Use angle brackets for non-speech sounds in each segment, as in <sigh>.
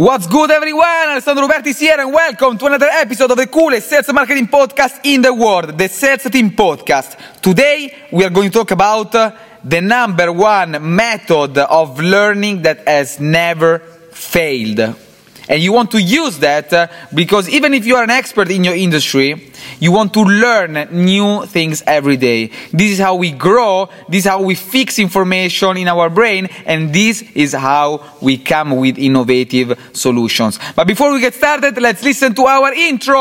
What's good, everyone? Alessandro Roberti here, and welcome to another episode of the coolest sales marketing podcast in the world, the Sales Team Podcast. Today, we are going to talk about uh, the number one method of learning that has never failed and you want to use that uh, because even if you are an expert in your industry, you want to learn new things every day. This is how we grow, this is how we fix information in our brain, and this is how we come with innovative solutions. But before we get started, let's listen to our intro.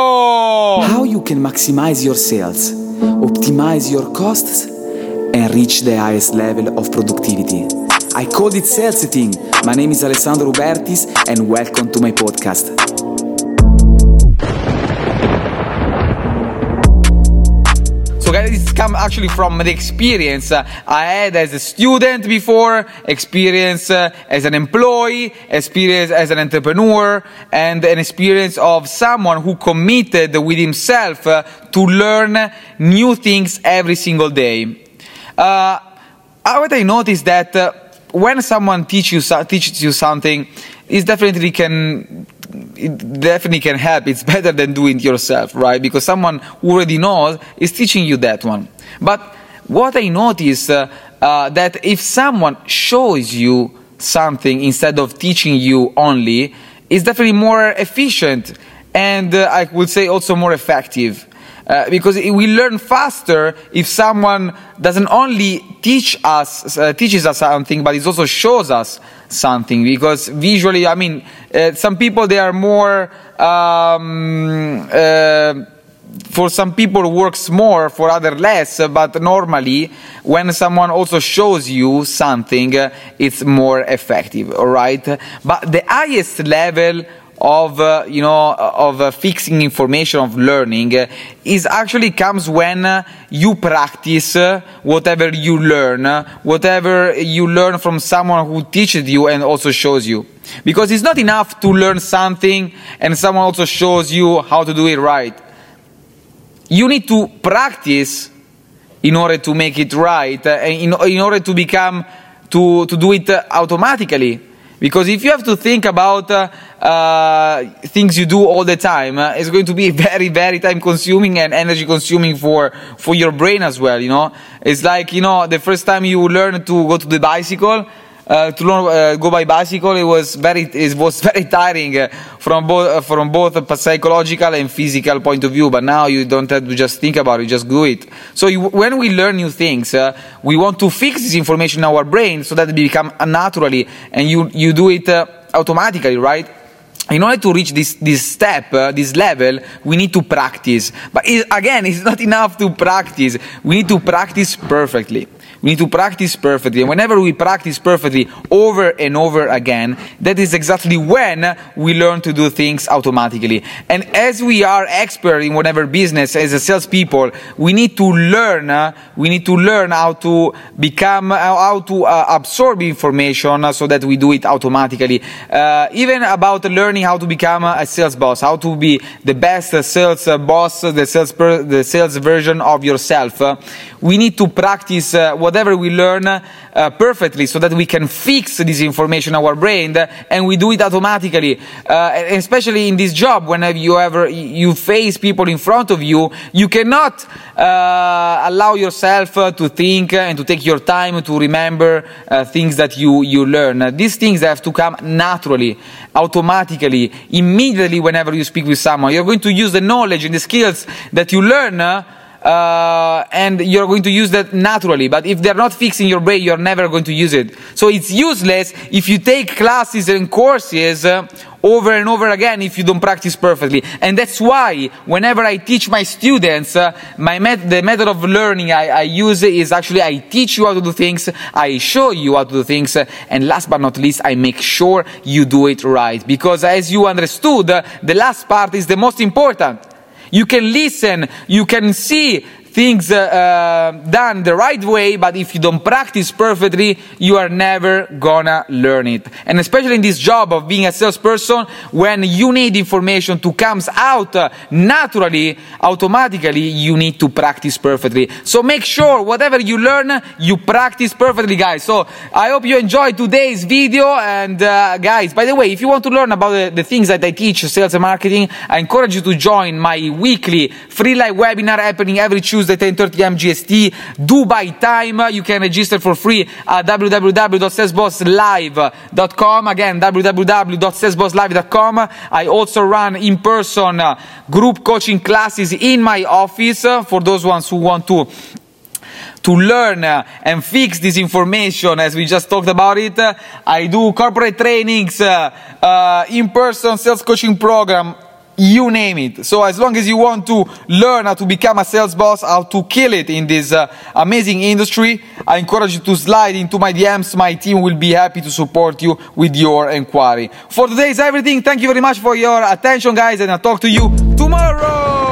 How you can maximize your sales, optimize your costs, and reach the highest level of productivity. I called it Sales Setting. My name is Alessandro Rubertis and welcome to my podcast. So guys, this comes actually from the experience uh, I had as a student before, experience uh, as an employee, experience as an entrepreneur, and an experience of someone who committed with himself uh, to learn new things every single day. What I noticed that when someone teach you, teaches you something, it definitely can it definitely can help. It's <laughs> better than doing it yourself, right? Because someone who already knows is teaching you that one. But what I notice uh, uh, that if someone shows you something instead of teaching you only, is definitely more efficient and uh, I would say also more effective. Uh, because we learn faster if someone doesn't only teach us uh, teaches us something but it also shows us something. Because visually i mean uh, some people they are more um, uh, for some people works more for other less but normally when someone also shows you something it's more effective all right but the highest level of uh, you know of uh, fixing information of learning uh, is actually comes when uh, you practice uh, whatever you learn uh, whatever you learn from someone who teaches you and also shows you. Because it's not enough to learn something and someone also shows you how to do it right. You need to practice in order to make it right and in, in order to become to, to do it automatically. Because if you have to think about uh, things you do all the time, uh, it's going to be <laughs> very, very time consuming and energy consuming for, for your brain as well, you know. It's like, you know, the first time you learn to go to the bicycle, uh, to learn, uh, go by bicycle, it was very, it was <laughs> very tiring uh, from both, uh, from both a psychological and physical point of view. But now you don't have to just think about it, just do it. So you, when we learn new things, uh, we want to fix this information in our brain so that it become naturally, and you, you do it automatically, right? In order to reach this, this step, uh, this level, we need to practice. But it, again, it's not enough to practice. We need to practice perfectly. We need to practice perfectly. And whenever we practice perfectly over and over again, that is exactly when we learn to do things automatically. And as we are expert in whatever business, as a salespeople, we need to learn, uh, we need to learn how to become, uh, how to uh, absorb information uh, so that we do it automatically. Uh, even about learning how to become a sales boss, how to be the best sales boss, the sales, per, the sales version of yourself. we need to practice what whatever we learn uh, perfectly so that we can fix this information in our brain and we do it automatically. Uh, especially in this job, whenever you ever you face people in front of you, you cannot uh, allow yourself uh, to think and to take your time to remember uh, things that you, you learn. these things have to come naturally, automatically, immediately whenever you speak with someone. You're going to use the knowledge and the skills that you learn uh, and you're going to use that naturally. But if they're not fixing your brain, you're never going to use it. So it's useless if you take classes and courses uh, over and over again if you don't practice perfectly. And that's why whenever I teach my students, uh, my met- the method of learning I, I, use is actually I teach you how to do things, I show you how to do things, uh, and last but not least, I make sure you do it right. Because as you understood, uh, the last part is the most important. You can listen, you can see things uh, uh, done the right way, but if you don't practice perfectly, you are never gonna learn it. And especially in this job of being a salesperson, when you need information to come out uh, naturally, automatically, you need to practice perfectly. So make sure whatever you learn, you practice perfectly, guys. So I hope you enjoyed today's video. And uh, guys, by the way, if you want to learn about the, the things that I teach, sales and marketing, I encourage you to join my weekly free live webinar happening every Tuesday, 10:30 am GST, Dubai time. You can register for free at www.salesbosslive.com. Again, www.salesbosslive.com. I also run in-person uh, group coaching classes in my office uh, for those ones who want to to learn uh, and fix this information as we just talked about it. I do corporate trainings, uh in-person sales coaching program, you name it. So as long as you want to learn how to become a sales boss, how to kill it in this uh, amazing industry, I encourage you to slide into my DMs. My team will be happy to support you with your inquiry. For today's everything. Thank you very much for your attention, guys, and I'll talk to you tomorrow.